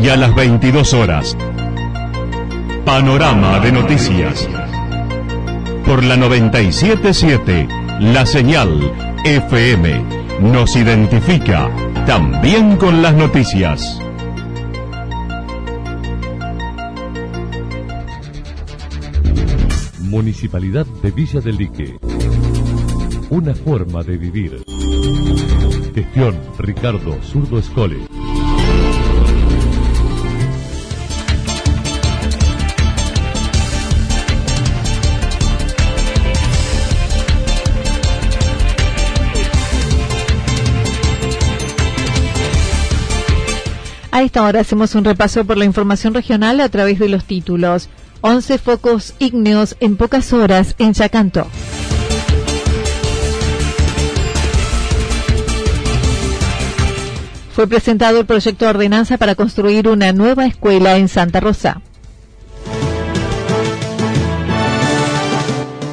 a las 22 horas. Panorama de noticias. Por la 977, la señal FM nos identifica también con las noticias. Municipalidad de Villa del Lique. Una forma de vivir. Gestión Ricardo Zurdo Escole. A esta hora hacemos un repaso por la información regional a través de los títulos. 11 focos ígneos en pocas horas en Chacanto. Fue presentado el proyecto de ordenanza para construir una nueva escuela en Santa Rosa.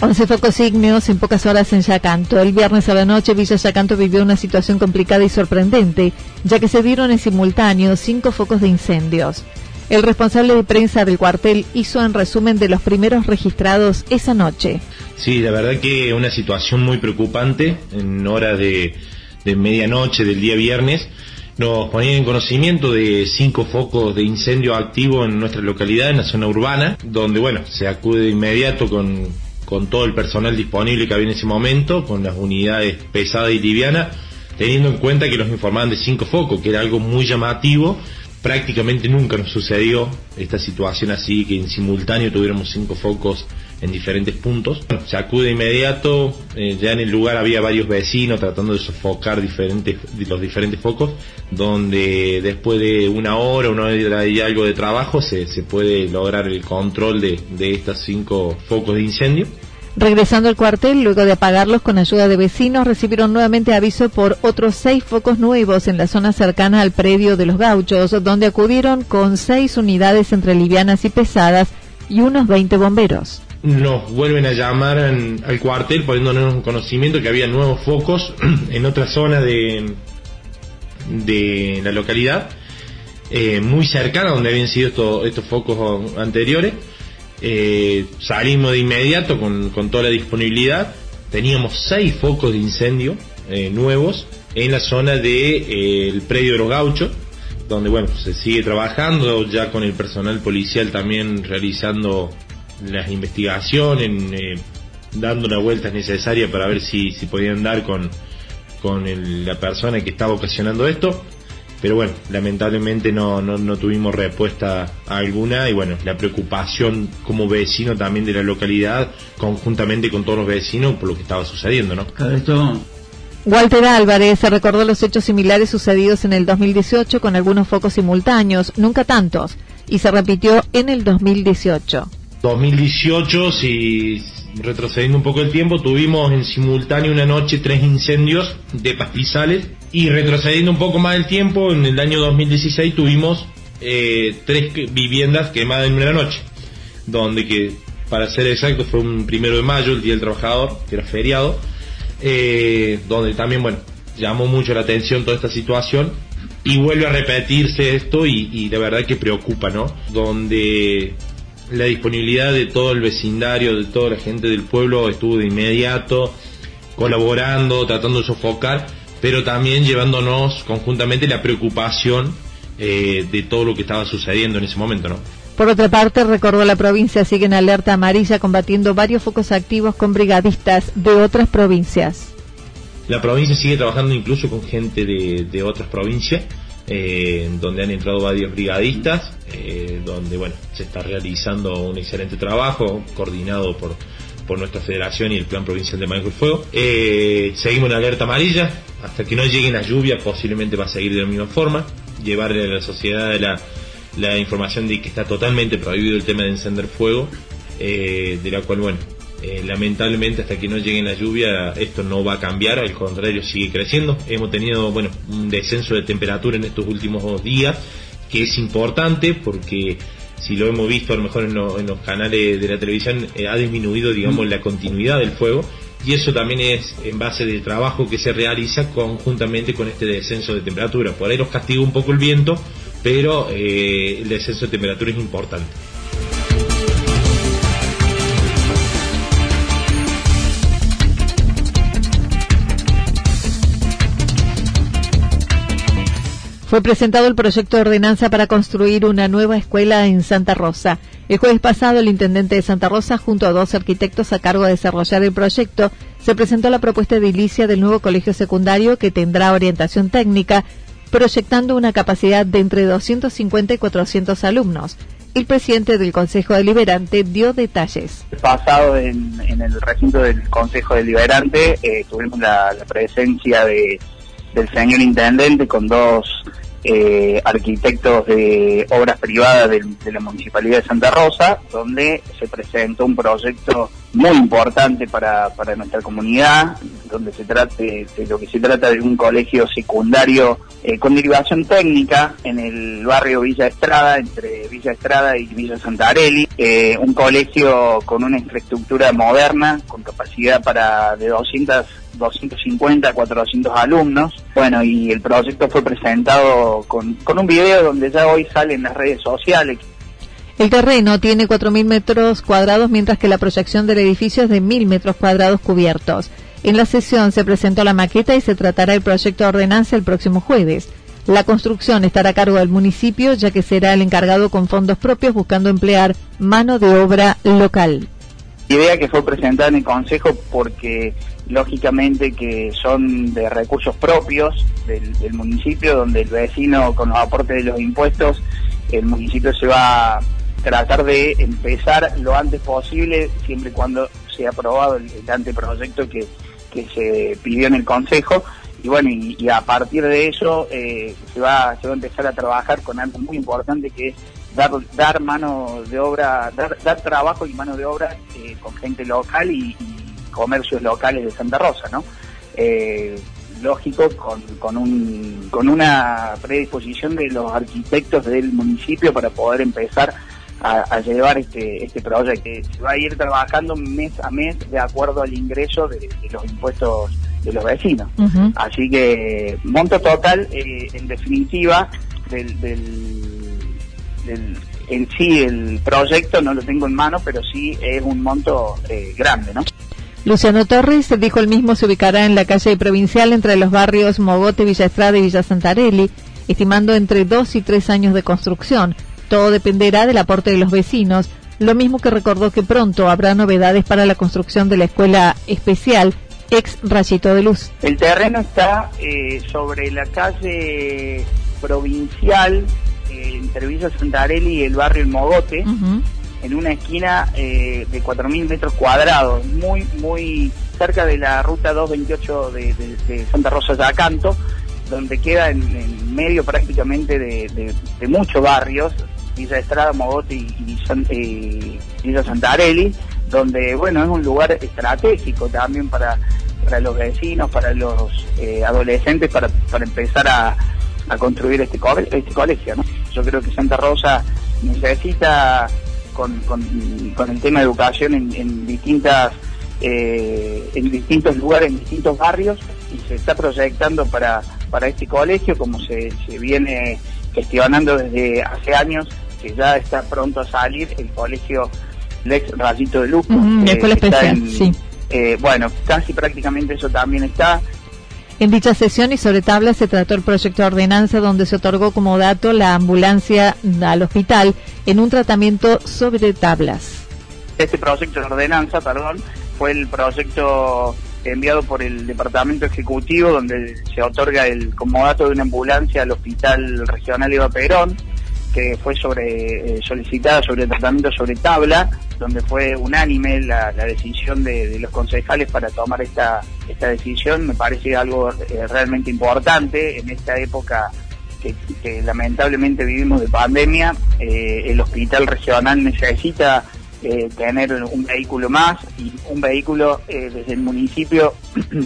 11 focos ígneos en pocas horas en Yacanto. El viernes a la noche Villa Yacanto vivió una situación complicada y sorprendente, ya que se dieron en simultáneo cinco focos de incendios. El responsable de prensa del cuartel hizo en resumen de los primeros registrados esa noche. Sí, la verdad que una situación muy preocupante en hora de, de medianoche del día viernes. Nos ponían en conocimiento de cinco focos de incendio activo en nuestra localidad, en la zona urbana, donde, bueno, se acude de inmediato con, con todo el personal disponible que había en ese momento, con las unidades pesadas y livianas, teniendo en cuenta que nos informaban de cinco focos, que era algo muy llamativo. Prácticamente nunca nos sucedió esta situación así, que en simultáneo tuviéramos cinco focos en diferentes puntos. Se acude de inmediato, eh, ya en el lugar había varios vecinos tratando de sofocar diferentes, los diferentes focos, donde después de una hora, una hora y algo de trabajo, se, se puede lograr el control de, de estos cinco focos de incendio. Regresando al cuartel, luego de apagarlos con ayuda de vecinos, recibieron nuevamente aviso por otros seis focos nuevos en la zona cercana al predio de los gauchos, donde acudieron con seis unidades entre livianas y pesadas y unos 20 bomberos nos vuelven a llamar al cuartel poniéndonos en conocimiento que había nuevos focos en otra zona de, de la localidad, eh, muy cercana donde habían sido estos focos anteriores. Eh, salimos de inmediato con, toda la disponibilidad. Teníamos seis focos de incendio eh, nuevos en la zona del de, el predio de los gauchos, donde bueno, se sigue trabajando ya con el personal policial también realizando las investigaciones, eh, dando la vuelta necesaria para ver si, si podían dar con, con la persona que estaba ocasionando esto. Pero bueno, lamentablemente no, no, no, tuvimos respuesta alguna y bueno, la preocupación como vecino también de la localidad, conjuntamente con todos los vecinos por lo que estaba sucediendo, ¿no? Esto... Walter Álvarez se recordó los hechos similares sucedidos en el 2018 con algunos focos simultáneos, nunca tantos, y se repitió en el 2018. 2018, si retrocediendo un poco el tiempo, tuvimos en simultáneo una noche tres incendios de pastizales. Y retrocediendo un poco más el tiempo, en el año 2016 tuvimos eh, tres viviendas quemadas en una noche, donde que, para ser exacto, fue un primero de mayo, el Día del Trabajador, que era feriado, eh, donde también, bueno, llamó mucho la atención toda esta situación. Y vuelve a repetirse esto y, y de verdad que preocupa, ¿no? Donde la disponibilidad de todo el vecindario, de toda la gente del pueblo estuvo de inmediato colaborando, tratando de sofocar, pero también llevándonos conjuntamente la preocupación eh, de todo lo que estaba sucediendo en ese momento, ¿no? Por otra parte, recordó la provincia sigue en alerta amarilla combatiendo varios focos activos con brigadistas de otras provincias. La provincia sigue trabajando incluso con gente de, otras provincias, eh, donde han entrado varios brigadistas, eh, donde bueno se está realizando un excelente trabajo coordinado por, por nuestra federación y el Plan Provincial de Manejo del Fuego. Eh, seguimos en alerta amarilla, hasta que no lleguen las lluvias posiblemente va a seguir de la misma forma, llevarle a la sociedad la la información de que está totalmente prohibido el tema de encender fuego, eh, de la cual, bueno, lamentablemente hasta que no llegue la lluvia esto no va a cambiar, al contrario sigue creciendo. Hemos tenido, bueno, un descenso de temperatura en estos últimos días, que es importante porque si lo hemos visto a lo mejor en, los canales de la televisión, eh, ha disminuido, digamos, la continuidad del fuego y eso también es en base del trabajo que se realiza conjuntamente con este descenso de temperatura. Por ahí los castiga un poco el viento, pero eh, el descenso de temperatura es importante. Fue presentado el proyecto de ordenanza para construir una nueva escuela en Santa Rosa. El jueves pasado, el intendente de Santa Rosa, junto a dos arquitectos a cargo de desarrollar el proyecto, se presentó la propuesta edilicia del nuevo colegio secundario que tendrá orientación técnica, proyectando una capacidad de entre 250 y 400 alumnos. El presidente del Consejo Deliberante dio detalles. Pasado en, el recinto del Consejo Deliberante eh, tuvimos la, presencia de, del señor intendente con dos eh, arquitectos de obras privadas de, la Municipalidad de Santa Rosa, donde se presentó un proyecto muy importante para, para nuestra comunidad, donde se trata de, lo que se trata de un colegio secundario eh, con derivación técnica en el barrio Villa Estrada, entre Villa Estrada y Villa Santarelli, eh, un colegio con una infraestructura moderna, con capacidad para de 200 250 400 alumnos. Bueno, y el proyecto fue presentado con, con un video donde ya hoy sale en las redes sociales. El terreno tiene 4.000 metros cuadrados, mientras que la proyección del edificio es de 1.000 metros cuadrados cubiertos. En la sesión se presentó la maqueta y se tratará el proyecto de ordenanza el próximo jueves. La construcción estará a cargo del municipio, ya que será el encargado con fondos propios buscando emplear mano de obra local. Idea que fue presentada en el Consejo porque lógicamente que son de recursos propios del, municipio, donde el vecino con los aportes de los impuestos, el municipio se va a tratar de empezar lo antes posible, siempre y cuando sea aprobado el, anteproyecto que, que se pidió en el Consejo. Y bueno, y, a partir de eso eh, se, va, se va a empezar a trabajar con algo muy importante que es dar, dar mano de obra, dar, dar trabajo y mano de obra eh, con gente local y comercios locales de Santa Rosa, ¿no? Eh, lógico, con, con, un, con una predisposición de los arquitectos del municipio para poder empezar a, llevar este, este proyecto. que Se va a ir trabajando mes a mes de acuerdo al ingreso de, los impuestos de los vecinos. Así que monto total, eh, en definitiva, del, del, en sí el proyecto no lo tengo en mano, pero sí es un monto eh, grande, ¿no? Luciano Torres dijo el mismo se ubicará en la calle provincial entre los barrios Mogote, Villa Estrada y Villa Santarelli, estimando entre dos y tres años de construcción. Todo dependerá del aporte de los vecinos, lo mismo que recordó que pronto habrá novedades para la construcción de la escuela especial ex Rayito de Luz. El terreno está eh, sobre la calle provincial eh, entre Villa Santarelli y el barrio El Mogote en una esquina eh, de 4.000 metros cuadrados, muy, muy cerca de la ruta 228 de, Santa Rosa de Acanto, donde queda en, medio prácticamente de, muchos barrios, Villa Estrada, Mogote y, eh, Villa Santarelli, donde, bueno, es un lugar estratégico también para, para los vecinos, para los eh, adolescentes, para, para empezar a, a construir este, este colegio. ¿no? Yo creo que Santa Rosa necesita con, el tema de educación en, distintas eh, en distintos lugares, en distintos barrios y se está proyectando para, para este colegio como se, viene gestionando desde hace años que ya está pronto a salir el colegio Lex Rayito de Luz. especial, sí. Eh, bueno, casi prácticamente eso también está. En dicha sesión y sobre tablas se trató el proyecto de ordenanza donde se otorgó como dato la ambulancia al hospital en un tratamiento sobre tablas. Este proyecto de ordenanza, perdón, fue el proyecto enviado por el Departamento Ejecutivo donde se otorga el como dato de una ambulancia al Hospital Regional Eva Perón que fue sobre eh, solicitada sobre tratamiento sobre tabla, donde fue unánime la, decisión de, los concejales para tomar esta, esta decisión, me parece algo eh, realmente importante en esta época que, lamentablemente vivimos de pandemia, eh, el hospital regional necesita tener un vehículo más y un vehículo desde el municipio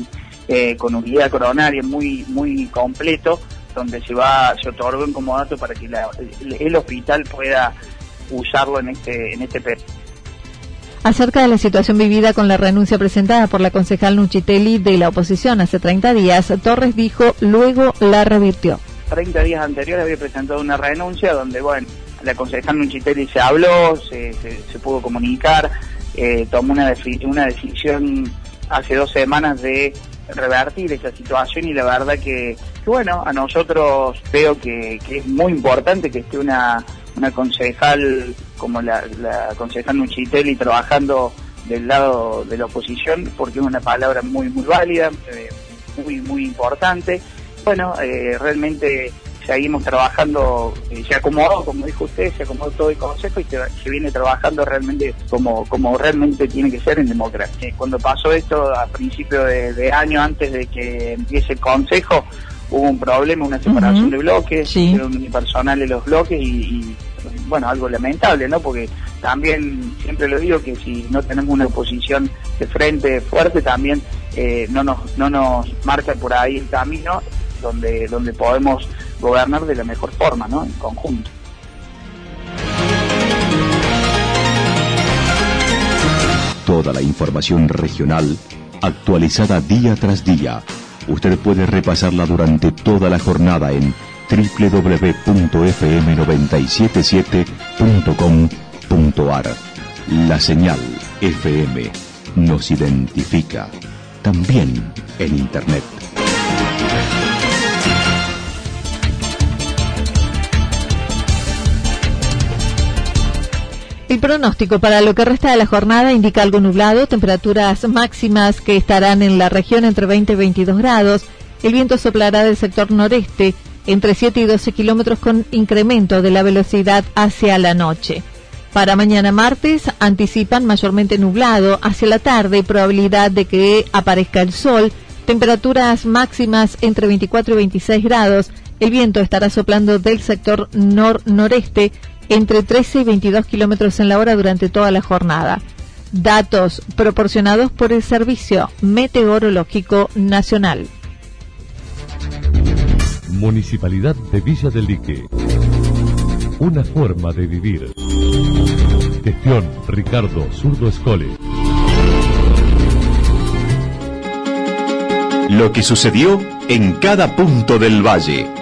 con unidad coronaria muy, muy completo donde se va se otorga un dato para que el, hospital pueda usarlo en este en este periodo. Acerca de la situación vivida con la renuncia presentada por la concejal Nuchitelli de la oposición hace 30 días, Torres dijo, luego la revirtió. 30 días anteriores había presentado una renuncia donde, bueno, la concejal Nuchitelli se habló, se, se, pudo comunicar, eh, tomó una, una decisión hace dos semanas de revertir esa situación y la verdad que, bueno, a nosotros veo que, es muy importante que esté una, una concejal como la, la concejal Nuchitelli trabajando del lado de la oposición porque es una palabra muy muy válida, eh, muy muy importante. Bueno, eh, realmente seguimos trabajando, eh, se acomodó, como dijo usted, se acomodó todo el consejo y se, viene trabajando realmente como, como realmente tiene que ser en democracia. Eh, cuando pasó esto a principio de, año, antes de que empiece el consejo, hubo un problema, una separación de bloques, sí. unipersonales los bloques y, bueno, algo lamentable, ¿no? Porque también siempre lo digo que si no tenemos una oposición de frente fuerte, también eh, no nos no nos marca por ahí el camino donde donde podemos gobernar de la mejor forma, ¿no? En conjunto. Toda la información regional actualizada día tras día. Usted puede repasarla durante toda la jornada en www.fm977.com.ar. La señal FM nos identifica también en Internet. El pronóstico para lo que resta de la jornada indica algo nublado, temperaturas máximas que estarán en la región entre 20 y 22 grados. El viento soplará del sector noreste entre 7 y 12 kilómetros con incremento de la velocidad hacia la noche. Para mañana martes anticipan mayormente nublado, hacia la tarde probabilidad de que aparezca el sol, temperaturas máximas entre 24 y 26 grados, el viento estará soplando del sector nor-noreste entre 13 y 22 kilómetros en la hora durante toda la jornada. Datos proporcionados por el Servicio Meteorológico Nacional. Municipalidad de Villa del Lique. Una forma de vivir. Gestión Ricardo Zurdo Escole. Lo que sucedió en cada punto del valle.